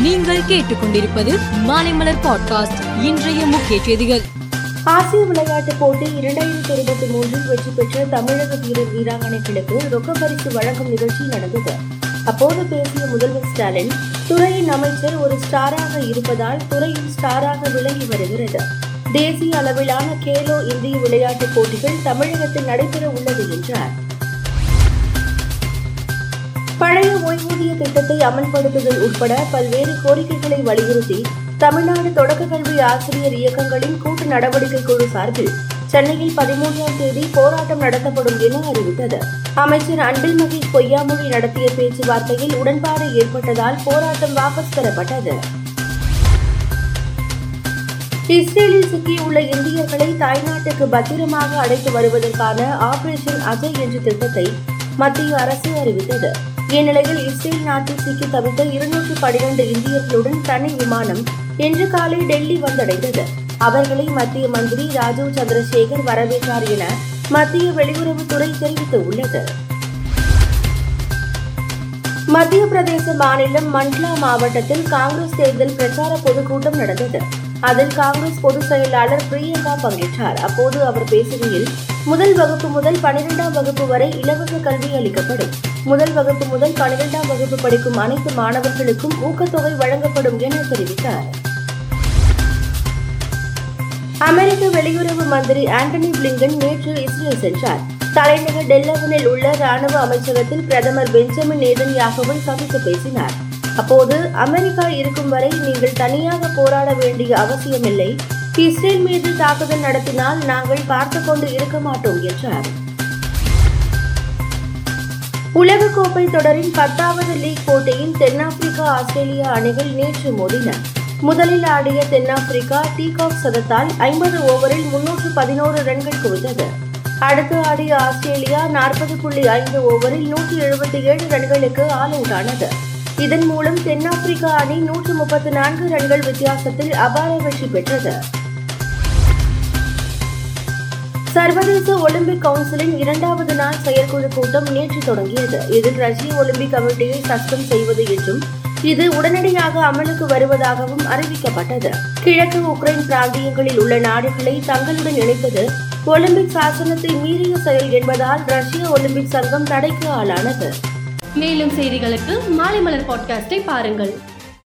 நீங்கள் கேட்டுக்கொண்டிருப்பது மாலைமலர் பாட்காஸ்ட் இன்றைய முக்கிய செய்திகள். ஆசிய விளையாட்டுப் போட்டி இரண்டாயிரத்தி இருபத்தி மூன்றில் வெற்றி பெற்ற தமிழக வீரர் வீராங்கனைகளுக்கு ரொக்க பரிசு வழங்கும் நிகழ்ச்சி நடந்தது. அப்போது பேசிய முதல்வர் ஸ்டாலின் துறையின் அமைச்சர் ஒரு ஸ்டாராக இருப்பதால் துறையும் ஸ்டாராக விளங்கி வருகிறது. தேசிய அளவிலான கேலோ இந்திய விளையாட்டுப் போட்டிகள் தமிழகத்தில் நடைபெற உள்ளது என்றார். ஓய்வூதிய திட்டத்தை அமல்படுத்துதல் உட்பட பல்வேறு கோரிக்கைகளை வலியுறுத்தி தமிழ்நாடு தொடக்க கல்வி ஆசிரியர் இயக்கங்களின் கூட்டு நடவடிக்கை குழு சார்பில் சென்னையில் பதிமூன்றாம் தேதி போராட்டம் நடத்தப்படும் என அறிவித்தது. அமைச்சர் அன்பில் மகேஷ் பொய்யாமொழி நடத்திய பேச்சுவார்த்தையில் உடன்பாடு ஏற்பட்டதால் போராட்டம் வாபஸ் பெறப்பட்டது. இஸ்ரேலில் சிக்கியுள்ள இந்தியர்களை தாய்நாட்டுக்கு பத்திரமாக அழைத்து வருவதற்கான ஆபரேஷன் அஜய் என்ற திட்டத்தை மத்திய அரசு அறிவித்தது. இந்நிலையில் இஸ்ரேல் நாட்டில் சிக்கி தவித்த இருநூற்றி பனிரெண்டு இந்தியர்களுடன் தனி விமானம் இன்று காலை டெல்லி வந்தடைந்தது. அவர்களை மத்திய மந்திரி ராஜீவ் சந்திரசேகர் வரவேற்றார் என மத்திய வெளியுறவுத்துறை தெரிவித்துள்ளது. மத்திய பிரதேச மாநிலம் மண்ட்லா மாவட்டத்தில் காங்கிரஸ் தேர்தல் பிரச்சார பொதுக்கூட்டம் நடந்தது. அதில் காங்கிரஸ் பொதுச் செயலாளர் பிரியங்கா பங்கேற்றார். அப்போது அவர் பேசுகையில் முதல் வகுப்பு முதல் பனிரெண்டாம் வகுப்பு வரை இலவச கல்வி அளிக்கப்படும். முதல் வகுப்பு முதல் பனிரெண்டாம் வகுப்பு படிக்கும் அனைத்து மாணவர்களுக்கும் ஊக்கத்தொகை வழங்கப்படும் என தெரிவித்தார். அமெரிக்க வெளியுறவு மந்திரி ஆண்டனி பிளிங்கன் நேற்று இஸ்ரேல் சென்றார். தலைநகர் டெல்லவனில் உள்ள ராணுவ அமைச்சகத்தில் பிரதமர் பெஞ்சமின் நேதன்யாகுவை சந்தித்து பேசினார். அப்போது அமெரிக்கா இருக்கும் வரை நீங்கள் தனியாக போராட வேண்டிய அவசியமில்லை. இஸ்ரேல் மீது தாக்குதல் நடத்தினால் நாங்கள் பார்த்து கொண்டு இருக்க மாட்டோம் என்றார். உலகக்கோப்பை தொடரின் பத்தாவது லீக் போட்டியில் தென்னாப்பிரிக்கா ஆஸ்திரேலியா அணிகள் நேற்று மோதின. முதலில் ஆடிய தென்னாப்பிரிக்கா டீகாக் சதத்தால் ஐம்பது ஓவரில் முன்னூற்று பதினோரு ரன்கள் குவித்தது. அடுத்து ஆடிய ஆஸ்திரேலியா நாற்பது புள்ளி ஐந்து ஓவரில் நூற்றி எழுபத்தி ஏழு ரன்களுக்கு ஆல் அவுட் ஆனது. இதன் மூலம் தென்னாப்பிரிக்கா அணி நூற்று முப்பத்தி நான்கு ரன்கள் வித்தியாசத்தில் அபார வெற்றி பெற்றது. சர்வதேச ஒலிம்பிக் கவுன்சிலின் இரண்டாவது நாள் செயற்குழு கூட்டம் நேற்று தொடங்கியது. இதில் ரஷ்ய ஒலிம்பிக் கமிட்டியை சஸ்பெண்ட் செய்வது என்றும் இது உடனடியாக அமலுக்கு வருவதாகவும் அறிவிக்கப்பட்டது. கிழக்கு உக்ரைன் பிராந்தியங்களில் உள்ள நாடுகளை தங்களுடன் இணைப்பது ஒலிம்பிக் சாசனத்தை மீறிய செயல் என்பதால் ரஷ்ய ஒலிம்பிக் சங்கம் தடைக்கு ஆளானது. மேலும் செய்திகளுக்கு மாலை மலர் பாட்காஸ்டை பாருங்கள்.